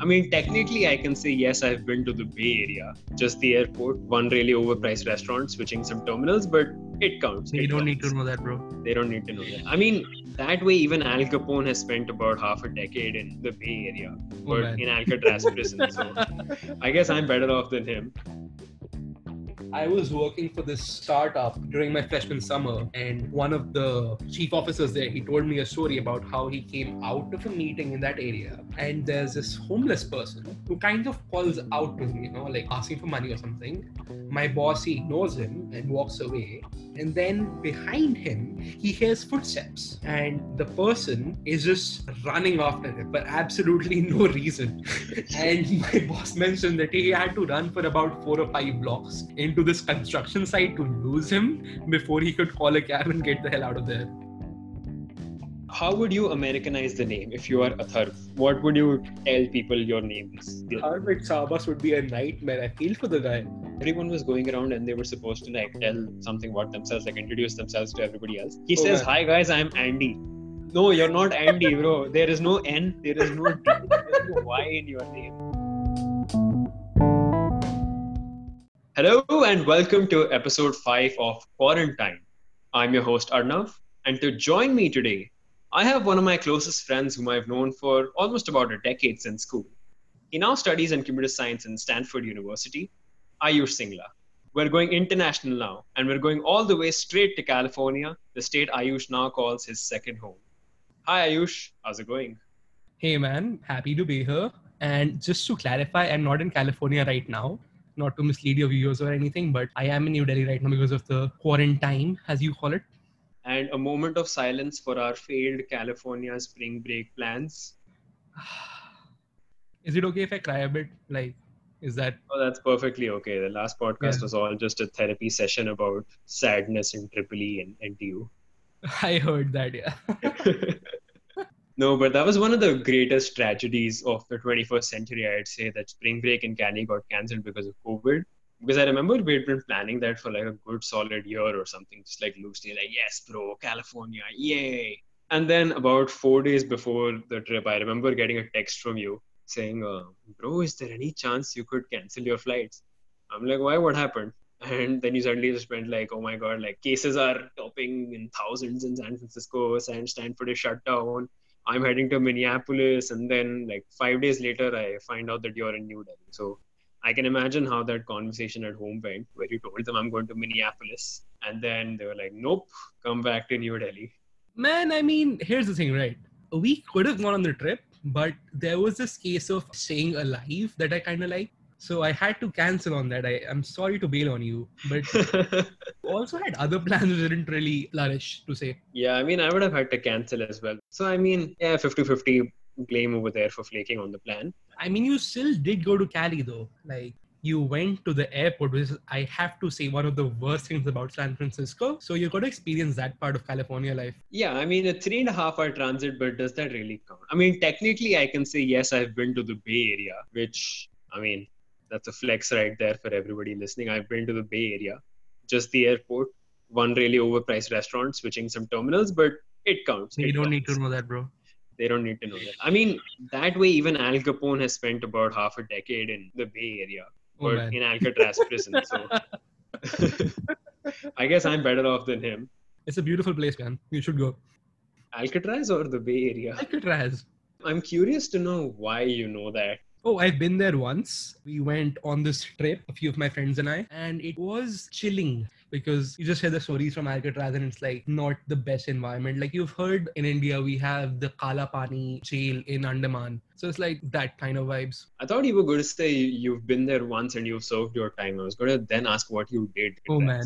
I mean, technically, I can say yes, I've been to the Bay Area, just the airport, one really overpriced restaurant, switching some terminals, but it counts. You It don't need to know that, bro. They don't need to know that. I mean, that way, even Al Capone has spent about half a decade in the Bay Area, Oh, but man. in Alcatraz prison. So I guess I'm better off than him. I was working for this startup during my freshman summer, and one of the chief officers there, he told me a story about how he came out of a meeting in that area, and there's this homeless person who kind of calls out to him, you know, like asking for money or something. My boss he ignores him and walks away, and then behind him he hears footsteps, and the person is just running after him for absolutely no reason. and my boss mentioned that he had to run for about four or five blocks into this construction site to lose him before he could call a cab and get the hell out of there. How would you Americanize the name if you are Atharv? What would you tell people your name is? Harvard Starbucks would be a nightmare. I feel for the guy. Everyone was going around and they were supposed to like tell something about themselves, like introduce themselves to everybody else. He Oh, says, man. "Hi guys, I'm Andy." No, you're not Andy, bro. There is no N. There is no D. There is no Y in your name. Hello and welcome to episode five of Quarantine. I'm your host Arnav, and to join me today, I have one of my closest friends whom I've known for almost about a decade since school. He now studies in computer science in Stanford University. Ayush Singla. We're going international now, and we're going all the way straight to California, the state Ayush now calls his second home. Hi, Ayush. How's it going? Hey man, happy to be here. And just to clarify, I'm not in California right now. Not to mislead your viewers or anything, but I am in New Delhi right now because of the quarantine, as you call it. And a moment of silence for our failed California spring break plans. Is it okay if I cry a bit? Like, is that Oh, that's perfectly okay. The last podcast Yeah. was all just a therapy session about sadness in Tripoli and NTU. I heard that, yeah. no, but that was one of the greatest tragedies of the 21st century, I'd say, that spring break in Cali got cancelled because of COVID. Because I remember we'd been planning that for like a good solid year or something, just like loosely, like, yes, bro, California, yay. And then about four days before the trip, I remember getting a text from you saying, uh, bro, is there any chance you could cancel your flights? I'm like, why? What happened? And then you suddenly just went like, oh my god, like cases are topping in thousands in San Francisco, San Stanford is shut down. I'm heading to Minneapolis, and then like five days later, I find out that you're in New Delhi. So I can imagine how that conversation at home went, where you told them I'm going to Minneapolis, and then they were like, nope, come back to New Delhi. Man, I mean, here's the thing, right? We could have gone on the trip, but there was this case of staying alive that I kind of like. So I had to cancel on that. I, I'm sorry to bail on you, but also had other plans which didn't really flourish, to say. yeah, I mean, I would have had to cancel as well. So I mean, yeah, 50-50 blame over there for flaking on the plan. I mean, you still did go to Cali though. Like, you went to the airport, which is, I have to say, one of the worst things about San Francisco. So you got to experience that part of California life. Yeah, I mean, a three and a half hour transit, but does that really count? I mean, technically, I can say yes, I've been to the Bay Area, which, I mean, that's a flex right there for everybody listening. I've been to the Bay Area, just the airport, one really overpriced restaurant, switching some terminals, but it counts. You It don't need to know that, bro. They don't need to know that. I mean, that way, even Al Capone has spent about half a decade in the Bay Area, Oh, but man. in Alcatraz prison. So I guess I'm better off than him. It's a beautiful place, man. You should go. Alcatraz or the Bay Area? Alcatraz. I'm curious to know why you know that. Oh, I've been there once. We went on this trip, a few of my friends and I, and it was chilling because you just hear the stories from Alcatraz and it's like not the best environment. Like you've heard in India, we have the Kala Pani jail in Andaman. So it's like that kind of vibes. I thought you were going to say you've been there once and you've served your time. I was going to then ask what you did. Oh, man.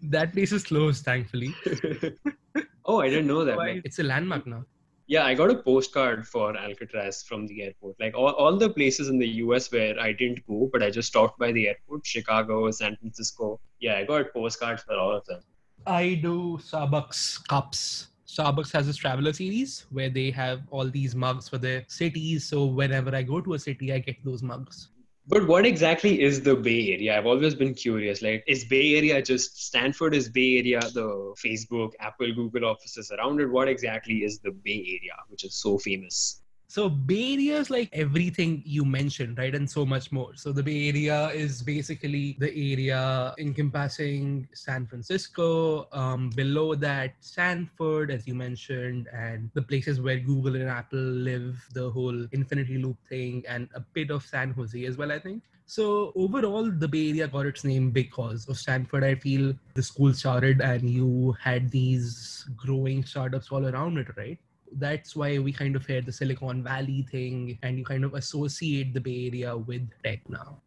That place is closed, thankfully. oh, I didn't know that. It's a landmark now. Yeah, I got a postcard for Alcatraz from the airport. Like all, all the places in the US where I didn't go, but I just stopped by the airport Chicago, San Francisco. Yeah, I got postcards for all of them. I do Starbucks cups. Starbucks has this traveler series where they have all these mugs for their cities. So whenever I go to a city, I get those mugs. But what exactly is the Bay Area? I've always been curious. Like, is Bay Area just Stanford? Is Bay Area the Facebook, Apple, Google offices around it? What exactly is the Bay Area, which is so famous? So Bay Area is like everything you mentioned, right? And so much more. So the Bay Area is basically the area encompassing San Francisco, um, below that Stanford, as you mentioned, and the places where Google and Apple live, the whole infinity loop thing, and a bit of San Jose as well, I think. So overall, the Bay Area got its name because of Stanford. I feel the school started and you had these growing startups all around it, right? That's why we kind of hear the Silicon Valley thing and you kind of associate the Bay Area with tech now.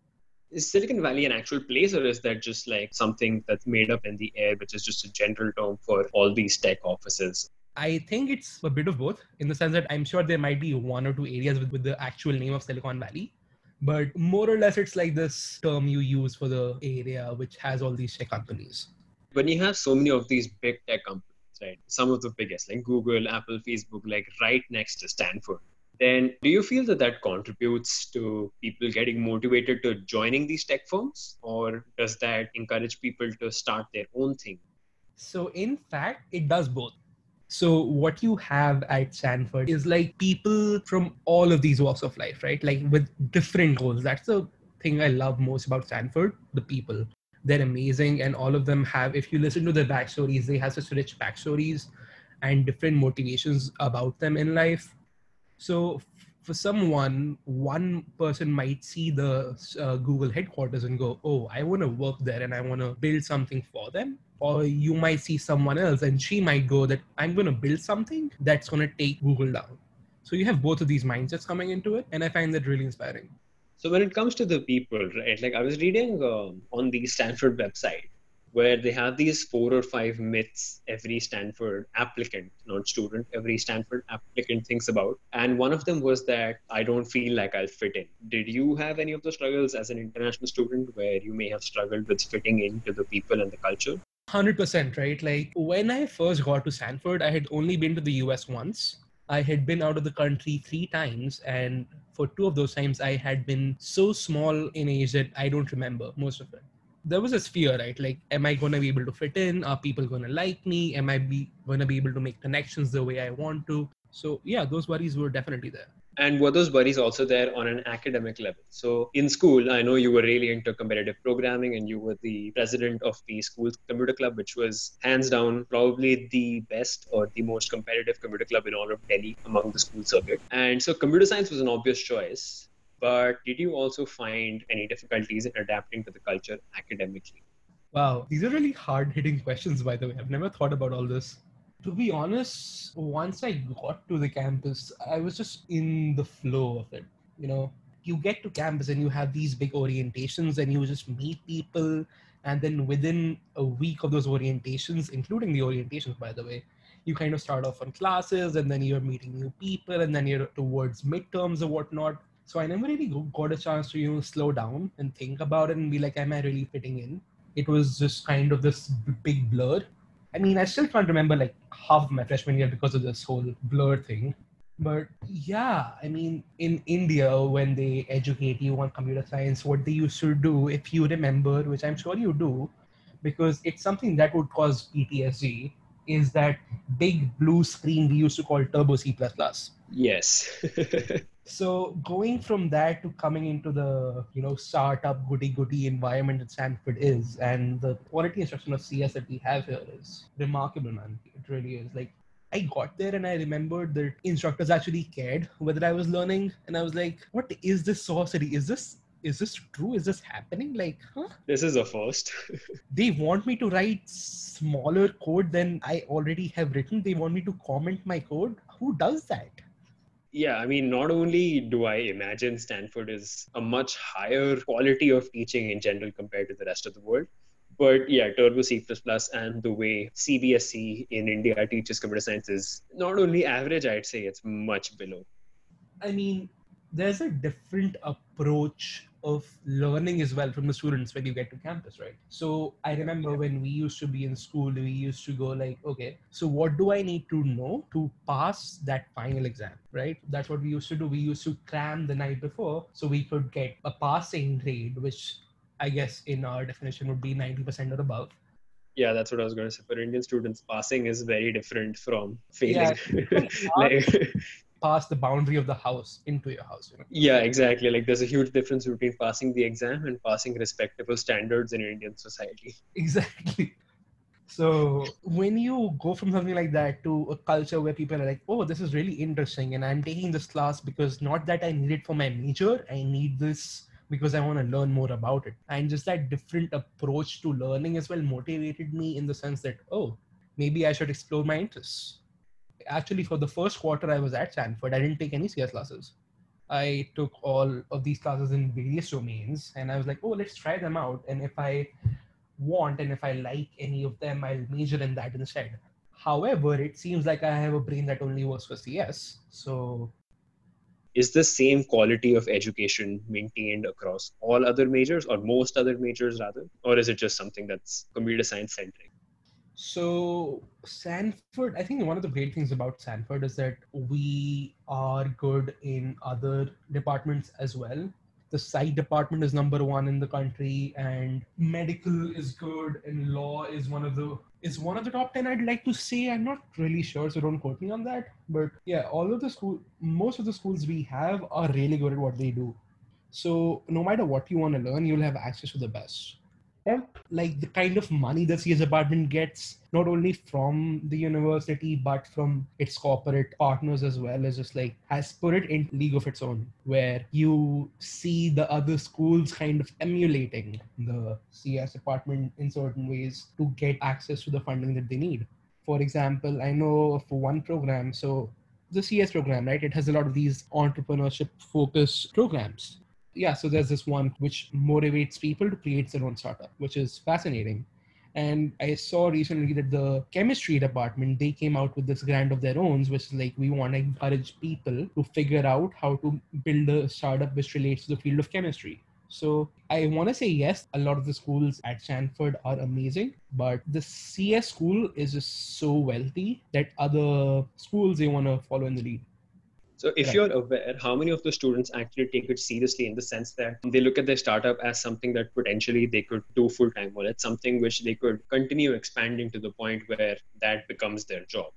Is Silicon Valley an actual place or is that just like something that's made up in the air, which is just a general term for all these tech offices? I think it's a bit of both in the sense that I'm sure there might be one or two areas with, with the actual name of Silicon Valley. But more or less, it's like this term you use for the area which has all these tech companies. When you have so many of these big tech companies, right? Some of the biggest, like Google, Apple, Facebook, like right next to Stanford. Then do you feel that that contributes to people getting motivated to joining these tech firms, or does that encourage people to start their own thing? So, in fact, it does both. So, what you have at Stanford is like people from all of these walks of life, right? Like with different goals. That's the thing I love most about Stanford the people they're amazing and all of them have if you listen to their backstories they have such rich backstories and different motivations about them in life. So for someone one person might see the uh, google headquarters and go oh i want to work there and i want to build something for them. Or you might see someone else and she might go that i'm going to build something that's going to take google down. So you have both of these mindsets coming into it and i find that really inspiring so when it comes to the people, right? Like I was reading um, on the Stanford website where they have these four or five myths every Stanford applicant, not student, every Stanford applicant thinks about. And one of them was that I don't feel like I'll fit in. Did you have any of those struggles as an international student where you may have struggled with fitting into the people and the culture? 100% right like when i first got to stanford i had only been to the us once I had been out of the country three times, and for two of those times, I had been so small in age that I don't remember most of it. There was this fear, right? Like, am I going to be able to fit in? Are people going to like me? Am I be going to be able to make connections the way I want to? So, yeah, those worries were definitely there and were those worries also there on an academic level? So in school i know you were really into competitive programming and you were the president of the school computer club which was hands down probably the best or the most competitive computer club in all of delhi among the school circuit. And so computer science was an obvious choice but did you also find any difficulties in adapting to the culture academically? Wow these are really hard hitting questions by the way. I've never thought about all this to be honest, once I got to the campus, I was just in the flow of it. You know, you get to campus and you have these big orientations and you just meet people. And then within a week of those orientations, including the orientations, by the way, you kind of start off on classes and then you're meeting new people and then you're towards midterms or whatnot. So I never really got a chance to, you know, slow down and think about it and be like, am I really fitting in? It was just kind of this big blur I mean, I still can't remember like half of my freshman year because of this whole blur thing. But yeah, I mean, in India, when they educate you on computer science, what they used to do, if you remember, which I'm sure you do, because it's something that would cause PTSD, is that big blue screen we used to call Turbo C. Yes. so going from that to coming into the you know startup goody goody environment that Stanford is, and the quality instruction of CS that we have here is remarkable, man. It really is. Like I got there and I remembered that instructors actually cared whether I was learning, and I was like, "What is this sorcery? Is this is this true? Is this happening? Like, huh? This is a first. they want me to write smaller code than I already have written. They want me to comment my code. Who does that? Yeah, I mean, not only do I imagine Stanford is a much higher quality of teaching in general compared to the rest of the world, but yeah, Turbo C++ and the way CBSE in India teaches computer science is not only average, I'd say it's much below. I mean, there's a different approach of learning as well from the students when you get to campus, right? So I remember when we used to be in school, we used to go like, okay, so what do I need to know to pass that final exam, right? That's what we used to do. We used to cram the night before so we could get a passing grade, which I guess in our definition would be 90% or above. Yeah, that's what I was going to say. For Indian students, passing is very different from failing. Yeah, like, pass the boundary of the house into your house. You know? Yeah, exactly. Like there's a huge difference between passing the exam and passing respectable standards in Indian society. Exactly. So when you go from something like that to a culture where people are like, oh, this is really interesting, and I'm taking this class because not that I need it for my major, I need this because I want to learn more about it. And just that different approach to learning as well motivated me in the sense that, oh, maybe I should explore my interests. Actually, for the first quarter I was at Stanford, I didn't take any CS classes. I took all of these classes in various domains and I was like, oh, let's try them out. And if I want and if I like any of them, I'll major in that instead. However, it seems like I have a brain that only works for CS. So is the same quality of education maintained across all other majors or most other majors rather or is it just something that's computer science centric so Stanford, I think one of the great things about Stanford is that we are good in other departments as well. The psych department is number one in the country, and medical is good, and law is one of the is one of the top 10 i'd like to say. I'm not really sure so don't quote me on that. But yeah all of the school most of the schools we have are really good at what they do. So no matter what you want to learn you'll have access to the best like the kind of money the CS department gets, not only from the university but from its corporate partners as well, is just like has put it in league of its own, where you see the other schools kind of emulating the CS department in certain ways to get access to the funding that they need. For example, I know for one program, so the CS program, right? It has a lot of these entrepreneurship focused programs yeah, so there's this one which motivates people to create their own startup, which is fascinating. And I saw recently that the chemistry department they came out with this grant of their own, which is like we want to encourage people to figure out how to build a startup which relates to the field of chemistry. So I want to say yes, a lot of the schools at Stanford are amazing, but the CS school is just so wealthy that other schools they want to follow in the lead. So if you're aware, how many of the students actually take it seriously in the sense that they look at their startup as something that potentially they could do full time, or it's something which they could continue expanding to the point where that becomes their job?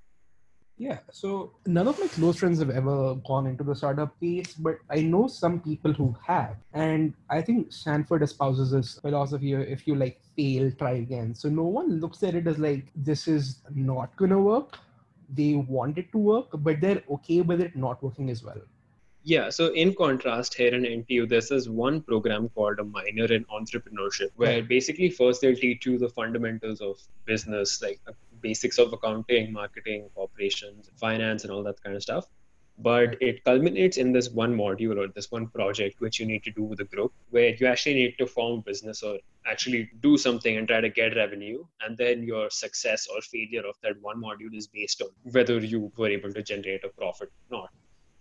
Yeah, so none of my close friends have ever gone into the startup piece, but I know some people who have. And I think Stanford espouses this philosophy if you like fail, try again. So no one looks at it as like this is not gonna work they want it to work, but they're okay with it not working as well. Yeah, so in contrast, here in NTU, there's this one program called a minor in entrepreneurship, where basically first they'll teach you the fundamentals of business, like basics of accounting, marketing, operations, finance, and all that kind of stuff but it culminates in this one module or this one project which you need to do with a group where you actually need to form business or actually do something and try to get revenue. And then your success or failure of that one module is based on whether you were able to generate a profit or not.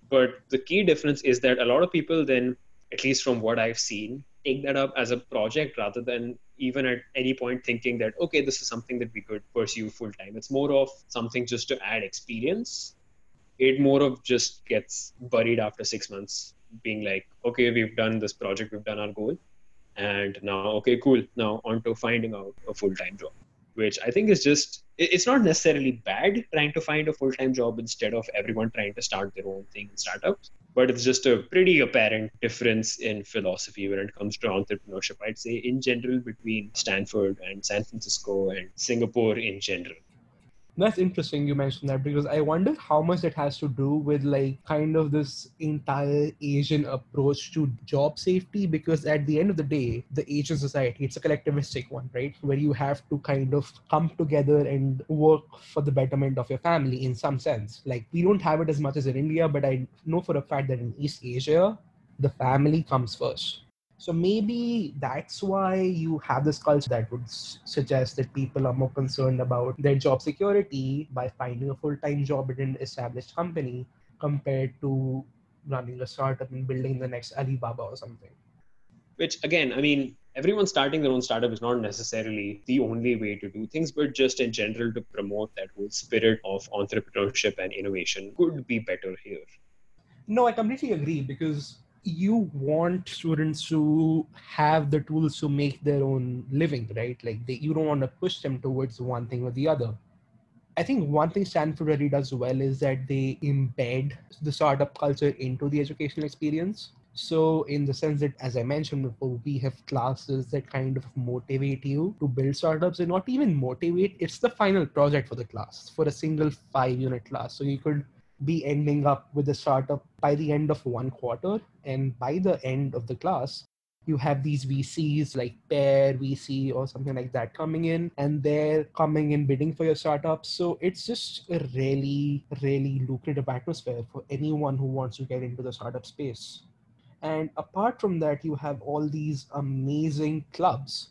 But the key difference is that a lot of people then at least from what i've seen take that up as a project rather than even at any point thinking that okay this is something that we could pursue full time it's more of something just to add experience it more of just gets buried after six months, being like, okay, we've done this project, we've done our goal, and now, okay, cool, now on to finding out a full time job, which I think is just, it's not necessarily bad trying to find a full time job instead of everyone trying to start their own thing in startups. But it's just a pretty apparent difference in philosophy when it comes to entrepreneurship, I'd say, in general, between Stanford and San Francisco and Singapore in general. That's interesting you mentioned that because I wonder how much it has to do with like kind of this entire Asian approach to job safety. Because at the end of the day, the Asian society, it's a collectivistic one, right? Where you have to kind of come together and work for the betterment of your family in some sense. Like we don't have it as much as in India, but I know for a fact that in East Asia, the family comes first so maybe that's why you have this culture that would suggest that people are more concerned about their job security by finding a full-time job at an established company compared to running a startup and building the next Alibaba or something. Which again, I mean, everyone starting their own startup is not necessarily the only way to do things, but just in general to promote that whole spirit of entrepreneurship and innovation could be better here. No, I completely agree because you want students to have the tools to make their own living right like they, you don't want to push them towards one thing or the other I think one thing Stanford really does well is that they embed the startup culture into the educational experience. So, in the sense that, as I mentioned before, we have classes that kind of motivate you to build startups and not even motivate, it's the final project for the class for a single five unit class. So, you could be ending up with a startup by the end of one quarter. And by the end of the class, you have these VCs like Pear VC or something like that coming in, and they're coming in bidding for your startup. So it's just a really, really lucrative atmosphere for anyone who wants to get into the startup space. And apart from that, you have all these amazing clubs,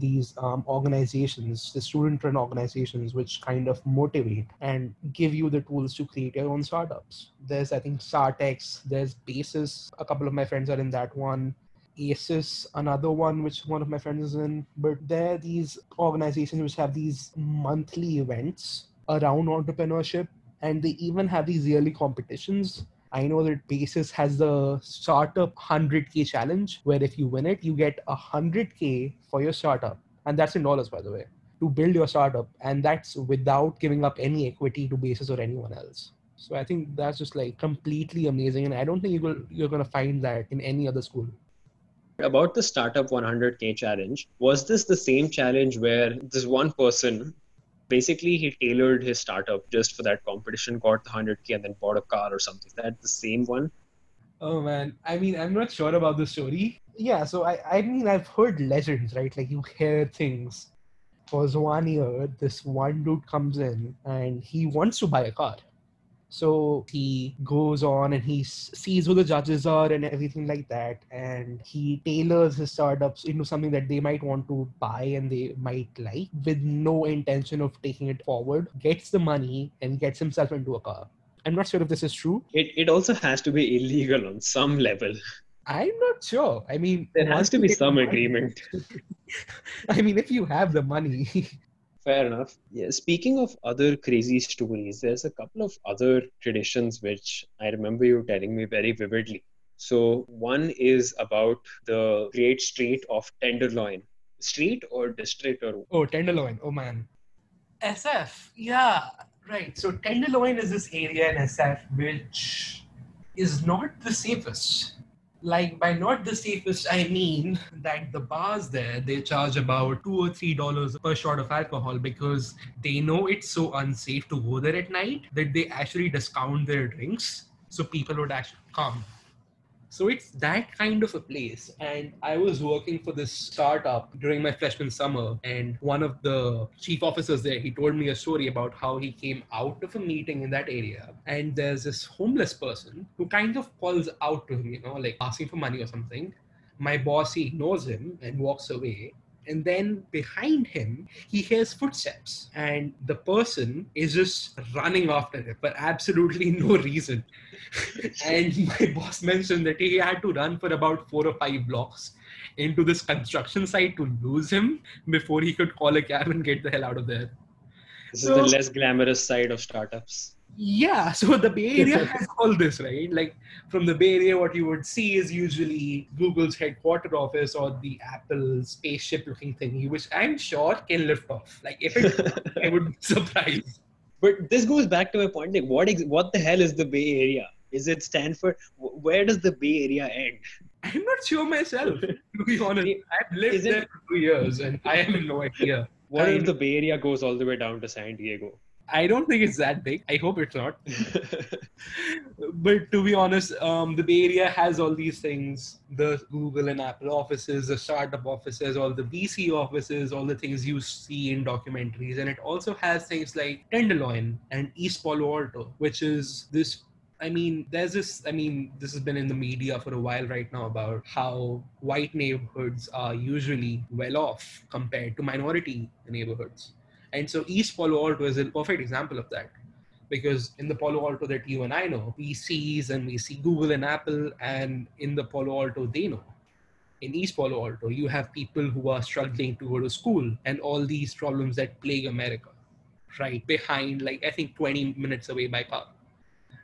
these um, organizations, the student run organizations, which kind of motivate and give you the tools to create your own startups. There's, I think, StartX, there's BASES. A couple of my friends are in that one. ASES, another one which one of my friends is in. But there are these organizations which have these monthly events around entrepreneurship, and they even have these yearly competitions. I know that BASES has the startup 100k challenge, where if you win it, you get 100k for your startup, and that's in dollars, by the way, to build your startup, and that's without giving up any equity to BASES or anyone else. So I think that's just like completely amazing, and I don't think you will, you're gonna find that in any other school. About the startup 100k challenge was this the same challenge where this one person basically he tailored his startup just for that competition got the 100k and then bought a car or something. That the same one? Oh man. I mean i'm not sure about the story. Yeah so i i mean i've heard legends right? Like you hear things. For one year this one dude comes in and he wants to buy a car so he goes on and he sees who the judges are and everything like that. And he tailors his startups into something that they might want to buy and they might like with no intention of taking it forward, gets the money and gets himself into a car. I'm not sure if this is true. It, it also has to be illegal on some level. I'm not sure. I mean, there has to be some agreement. I mean, if you have the money, Fair enough. Yeah, speaking of other crazy stories, there's a couple of other traditions which I remember you telling me very vividly. So, one is about the great street of Tenderloin. Street or district or? Oh, Tenderloin. Oh, man. SF. Yeah, right. So, Tenderloin is this area in SF which is not the safest like by not the safest i mean that the bars there they charge about two or three dollars per shot of alcohol because they know it's so unsafe to go there at night that they actually discount their drinks. So people would actually come so it's that kind of a place. And I was working for this startup during my freshman summer. And one of the chief officers there, he told me a story about how he came out of a meeting in that area. And there's this homeless person who kind of calls out to him, you know, like asking for money or something. My boss, he ignores him and walks away and then behind him he hears footsteps. And the person is just running after him for absolutely no reason. And my boss mentioned that he had to run for about four or five blocks into this construction site to lose him before he could call a cab and get the hell out of there. This so, is the less glamorous side of startups yeah so the bay area has all this right? Like from the bay area what you would see is usually google's headquarter office or the apple spaceship looking thing which i'm sure can lift off. Like if it i would be surprised. But this goes back to my point like what ex- what the hell is the bay area? Is it stanford? Where does the bay area end? I'm not sure myself to be honest. I've lived Isn't, there for two years and i have no idea. What if the bay area goes all the way down to san diego I don't think it's that big. I hope it's not. but to be honest, um, the Bay Area has all these things the Google and Apple offices, the startup offices, all the VC offices, all the things you see in documentaries. And it also has things like Tenderloin and East Palo Alto, which is this I mean, there's this, I mean, this has been in the media for a while right now about how white neighborhoods are usually well off compared to minority neighborhoods. And so East Palo Alto is a perfect example of that. Because in the Palo Alto that you and I know, we see and we see Google and Apple, and in the Palo Alto they know. In East Palo Alto, you have people who are struggling to go to school and all these problems that plague America, right behind, like I think 20 minutes away by car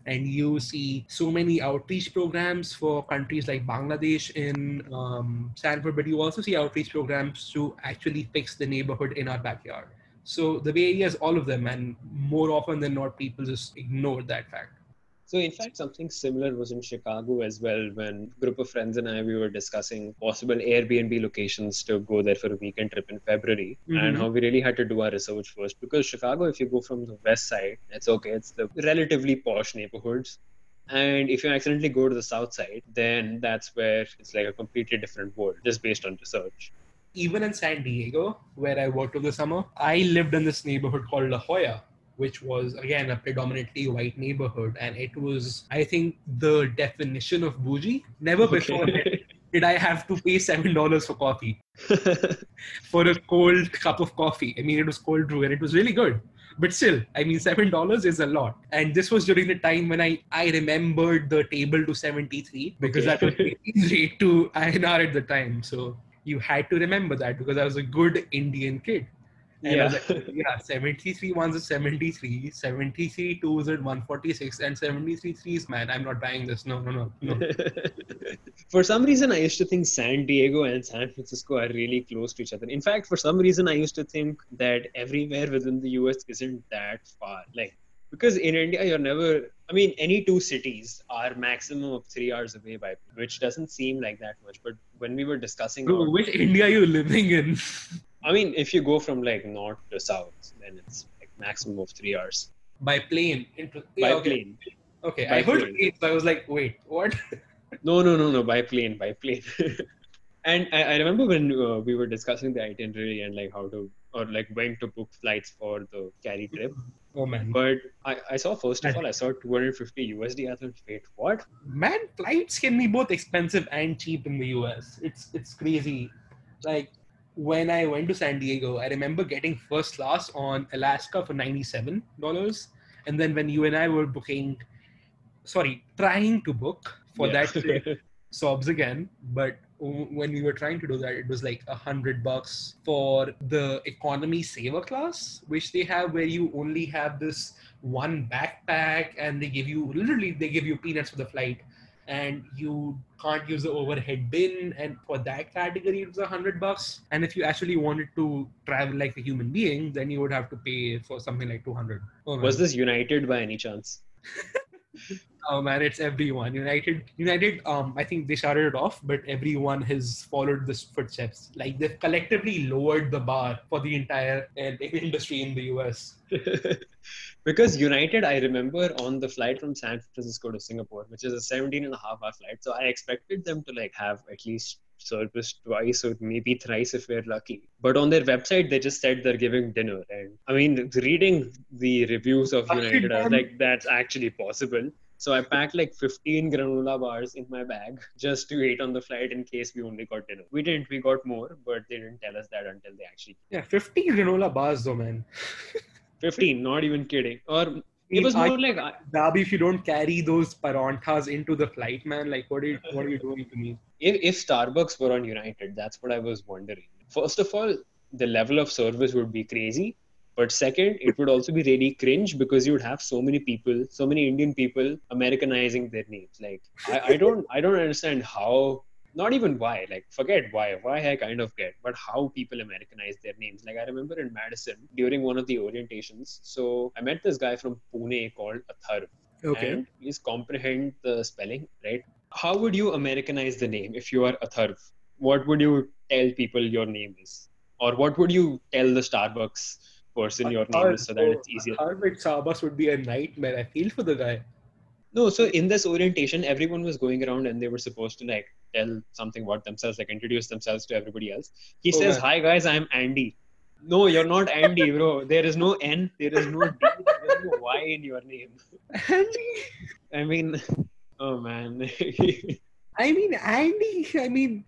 and you see so many outreach programs for countries like Bangladesh in um, Stanford, but you also see outreach programs to actually fix the neighborhood in our backyard. So the Bay Area has all of them, and more often than not, people just ignore that fact. So in fact, something similar was in Chicago as well. When a group of friends and I we were discussing possible Airbnb locations to go there for a weekend trip in February, Mhm. and how we really had to do our research first. Because Chicago, if you go from the west side, it's okay. It's the relatively posh neighborhoods. And if you accidentally go to the south side, then that's where it's like a completely different world, just based on research. Even in San Diego, where I worked over the summer, I lived in this neighborhood called La Jolla, which was again a predominantly white neighborhood, and it was, I think, the definition of bougie. Never before Okay. did I have to pay seven dollars for coffee. for a cold cup of coffee. I mean, it was cold brew and it was really good. But still, I mean, seven dollars is a lot. And this was during the time when I I remembered the table to seventy three because Okay. that was the rate to INR at the time. So you had to remember that because I was a good Indian kid. And I was yeah. like, yeah, 73 ones is 73, 73 twos is 146, and 73 threes, man, I'm not buying this. No, no, no, no. for some reason, I used to think San Diego and San Francisco are really close to each other. In fact, for some reason, I used to think that everywhere within the US isn't that far. Like, because in India, you're never, I mean, any two cities are maximum of three hours away by, which doesn't seem like that much. But when we were discussing, Bro, out- which India are you living in? I mean, if you go from like north to south, then it's like maximum of three hours By plane. Into, by yeah, okay. plane. Okay, By I heard plane. plane, so I was like, wait, what? No, no, no, no, by plane, by plane. and I, I remember when uh, we were discussing the itinerary and like how to, or like when to book flights for the Cali trip. Oh man, But I, I saw, first of all, I saw 250 USD. I thought, wait, what? man, flights can be both expensive and cheap in the US. It's it's crazy. Like when I went to San Diego, I remember getting first class on Alaska for ninety seven dollars, and then when you and I were booking, sorry, trying to book for Yeah. that trip, sobs again but when we were trying to do that it was like a hundred bucks for the economy saver class which they have where you only have this one backpack and they give you literally they give you peanuts for the flight and you can't use the overhead bin and for that category it was a hundred bucks and if you actually wanted to travel like a human being then you would have to pay for something like 200 oh. Was this United by any chance? Oh man, it's everyone. United, United. Um, I think they started it off, but everyone has followed this footsteps. Like they've collectively lowered the bar for the entire industry in the US. because United, I remember on the flight from San Francisco to Singapore, which is a 17 and a half hour flight. So I expected them to like have at least service twice or maybe thrice if we're lucky. But on their website, they just said they're giving dinner. And I mean, reading the reviews of United, I was like, that's actually possible. So I packed like 15 granola bars in my bag just to eat on the flight in case we only got dinner. We didn't, we got more, but they didn't tell us that until they actually Yeah, 15 granola bars though, man. 15, not even kidding. Or it was I- more like I- Darby, if you don't carry those paranthas into the flight, man, like what are you, what are you doing to me? if, if Starbucks were on United, that's what I was wondering. First of all, the level of service would be crazy. But second, it would also be really cringe because you would have so many people, so many Indian people Americanizing their names. Like I, I don't I don't understand how not even why, like forget why. Why I kind of get, but how people Americanize their names. Like I remember in Madison during one of the orientations. So I met this guy from Pune called Atharv. and please comprehend the spelling, right? How would you Americanize the name if you are Atharv? What would you tell people your name is? Or what would you tell the Starbucks person your name is so that it's easier? Harvard Starbucks would be a nightmare. I feel for the guy. No, so in this orientation, everyone was going around and they were supposed to like tell something about themselves, like introduce themselves to everybody else. He Oh, says, man. Hi guys, I'm Andy. No, you're not Andy, bro. There is no N, there is no D, there is no Y in your name. Andy. I mean, oh man. I mean, Andy. I mean,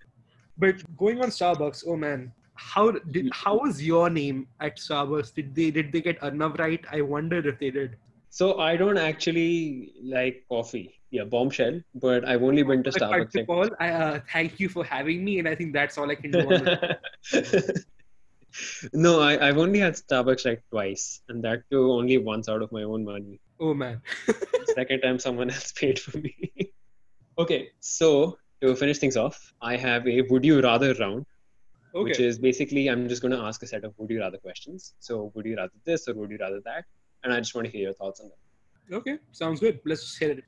but going on Starbucks. Oh man, how did how was your name at Starbucks? Did they did they get Arnav right? I wonder if they did. So I don't actually like coffee. Yeah, bombshell. But I've only been to Starbucks. all, I, uh, thank you for having me, and I think that's all I can do. No, I, I've only had Starbucks like twice, and that too only once out of my own money. oh man. Second time someone else paid for me. okay, so to finish things off, I have a would you rather round. Okay. which is basically I'm just going to ask a set of would you rather questions. So, would you rather this or would you rather that? And I just want to hear your thoughts on that. Okay. Sounds good. Let's just hear it.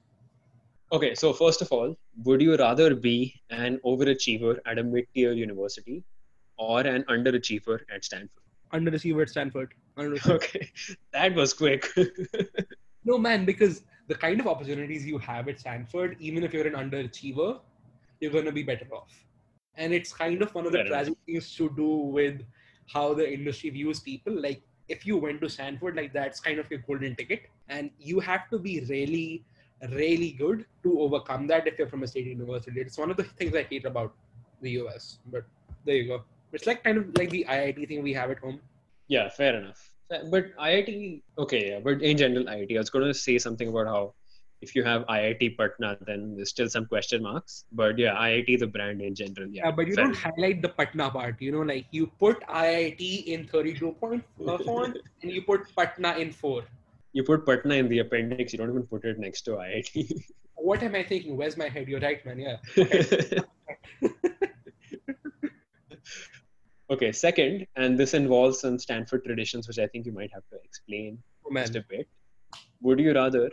Okay, so first of all, would you rather be an overachiever at a mid tier university or an underachiever at Stanford? Underachiever at Stanford. Underachiever. Okay, that was quick. no, man, because the kind of opportunities you have at Stanford, even if you're an underachiever, you're going to be better off. And it's kind of one of the tragic things to do with how the industry views people. Like, if you went to Stanford, like that's kind of your golden ticket. And you have to be really, really good to overcome that if you're from a state university. It's one of the things I hate about the US. But there you go. It's like kind of like the IIT thing we have at home. yeah, fair enough. But IIT, okay, yeah, but in general, IIT, I was going to say something about how if you have IIT Patna, then there's still some question marks. But yeah, IIT, the brand in general, yeah. Yeah, but you don't highlight the Patna part. You know, like you put IIT in 32 point uh, font and you put Patna in 4. you put Patna in the appendix, you don't even put it next to IIT. What am I thinking? Where's my head? You're right, man. Yeah. okay, second, and this involves some Stanford traditions, which I think you might have to explain Oh, just a bit. Would you rather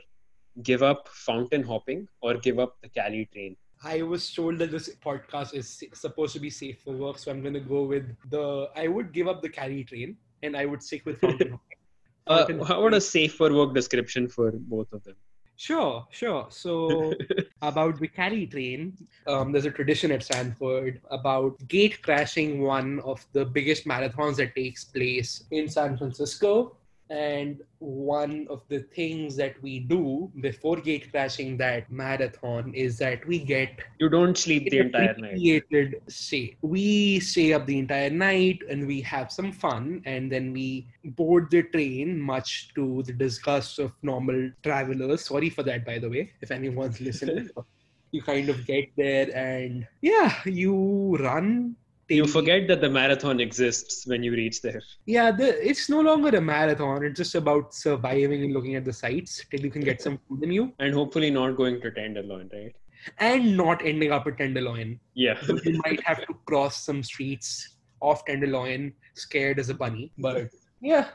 give up fountain hopping or give up the Caltrain? I was told that this podcast is supposed to be safe for work, so I'm going to go with the. I would give up the Caltrain and I would stick with fountain. hopping. Uh, how about a safe for work description for both of them? Sure, sure. So about the Caltrain, um, there's a tradition at Stanford about gate crashing one of the biggest marathons that takes place in San Francisco. And one of the things that we do before gate crashing that marathon is that we get you don't sleep the entire night. stay. We stay up the entire night and we have some fun, and then we board the train, much to the disgust of normal travelers. Sorry for that, by the way, if anyone's listening. you kind of get there, and yeah, you run. You forget that the marathon exists when you reach there. Yeah, the, it's no longer a marathon. It's just about surviving and looking at the sights till you can get some food in you, And hopefully not going to Tenderloin, right? and not ending up at Tenderloin. Yeah. you might have to cross some streets off Tenderloin, scared as a bunny. But yeah,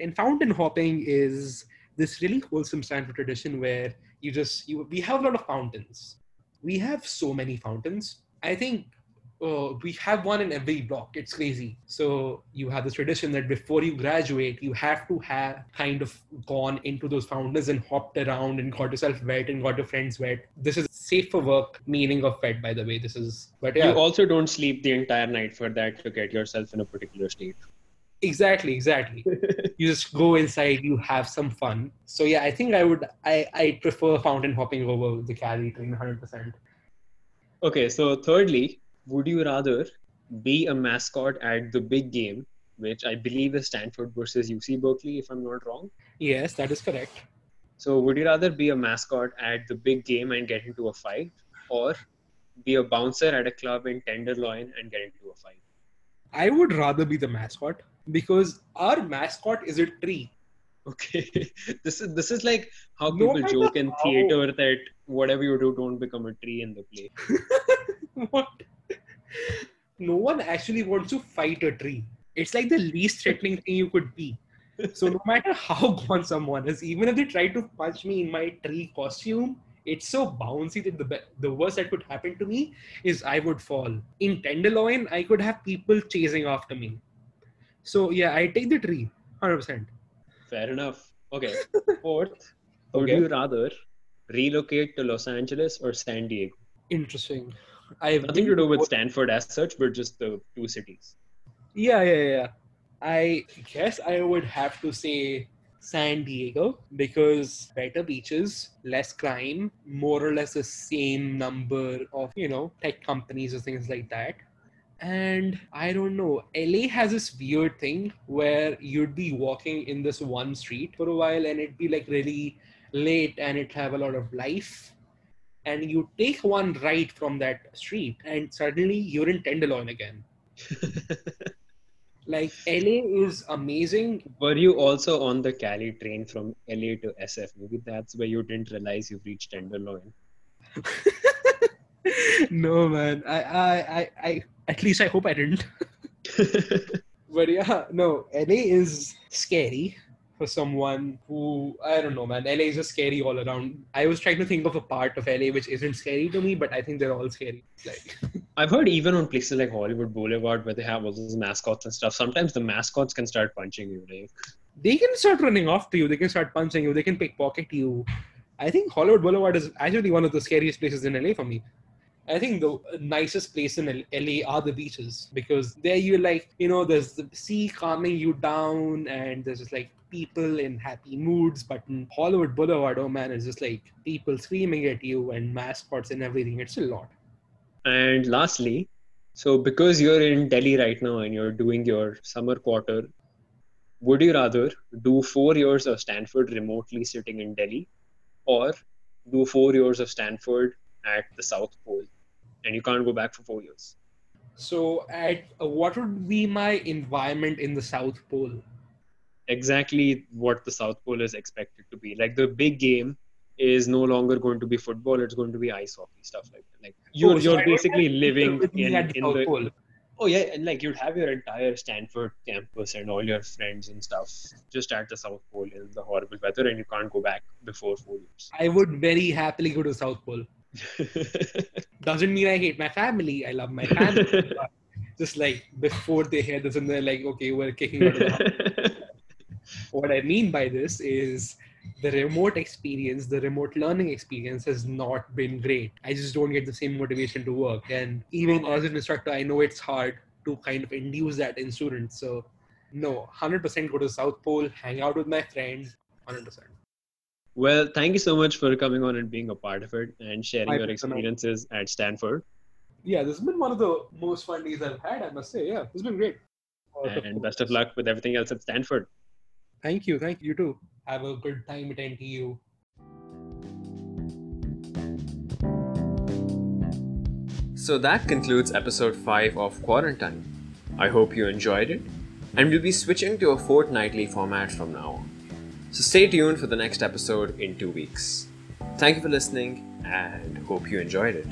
and fountain hopping is this really wholesome Stanford tradition where you just you we have a lot of fountains. We have so many fountains. I think uh, we have one in every block. It's crazy. So you have this tradition that before you graduate, you have to have kind of gone into those fountains and hopped around and got yourself wet and got your friends wet. This is safe for work meaning of wet, by the way. This is, but yeah, You also don't sleep the entire night for that to get yourself in a particular state. exactly, exactly. you just go inside, you have some fun. So yeah, I think I would, I, I prefer fountain hopping over the Caltrain 100%. Okay, so thirdly, would you rather be a mascot at the big game, which I believe is Stanford versus UC Berkeley, if I'm not wrong? Yes, that is correct. So, would you rather be a mascot at the big game and get into a fight, or be a bouncer at a club in Tenderloin and get into a fight? I would rather be the mascot because our mascot is a tree. Okay, this is this is like how people matter joke in how- theater that whatever you do, don't become a tree in the play. what? No one actually wants to fight a tree. It's like the least threatening thing you could be. So no matter how gone someone is, even if they try to punch me in my tree costume, it's so bouncy that the be- the worst that could happen to me is I would fall. In Tenderloin, I could have people chasing after me. So yeah, I take the tree, hundred percent. Fair enough. Okay. Fourth, would you rather relocate to Los Angeles or San Diego? Interesting. I've Nothing to do with Stanford as such, but just the two cities. Yeah, yeah, yeah. I guess I would have to say San Diego because better beaches, less crime, more or less the same number of, you know, tech companies or things like that. And I don't know, LA has this weird thing where you'd be walking in this one street for a while and it'd be like really late and it'd have a lot of life. And you take one right from that street and suddenly you're in Tenderloin again. Like LA is amazing. Were you also on the Caltrain from LA to SF? Maybe that's where you didn't realize you've reached Tenderloin. no man, I, I, I, I, at least I hope I didn't. But yeah, no, LA is scary for someone who I don't know, man. LA is just scary all around. I was trying to think of a part of LA which isn't scary to me, but I think they're all scary. Like I've heard even on places like Hollywood Boulevard where they have all those mascots and stuff, sometimes the mascots can start punching you. Like they can start running after you, they can start punching you, they can pickpocket you. I think Hollywood Boulevard is actually one of the scariest places in LA for me. I think the nicest place in LA are the beaches because there you're like, you know, there's the sea calming you down and there's just like people in happy moods. But in Hollywood Boulevard, oh man, it's just like people screaming at you and mascots and everything. It's a lot. And lastly, so because you're in Delhi right now and you're doing your summer quarter, would you rather do four years of Stanford remotely sitting in Delhi or do four years of Stanford at the South Pole and you can't go back for four years. So, at uh, what would be my environment in the South Pole? Exactly what the South Pole is expected to be. Like the big game is no longer going to be football; it's going to be ice hockey stuff like that. Like you're oh, so you're basically living in, in the. Pole. Oh yeah, and like you'd have your entire Stanford campus and all your friends and stuff just at the South Pole in the horrible weather, and you can't go back before four years. I would very happily go to South Pole. Doesn't mean I hate my family. I love my family. just like before they hear this and they're like, okay, we're kicking out of the house. what I mean by this is the remote experience, the remote learning experience has not been great. I just don't get the same motivation to work. And even as an instructor, I know it's hard to kind of induce that in students. So, no, 100% go to South Pole, hang out with my friends, 100%. Well, thank you so much for coming on and being a part of it and sharing My your experiences at Stanford. Yeah, this has been one of the most fun days I've had, I must say. Yeah, it's been great. Uh, and best of luck with everything else at Stanford. Thank you. Thank you too. Have a good time at NTU. So that concludes episode 5 of Quarantine. I hope you enjoyed it, and we'll be switching to a fortnightly format from now on. So stay tuned for the next episode in two weeks. Thank you for listening and hope you enjoyed it.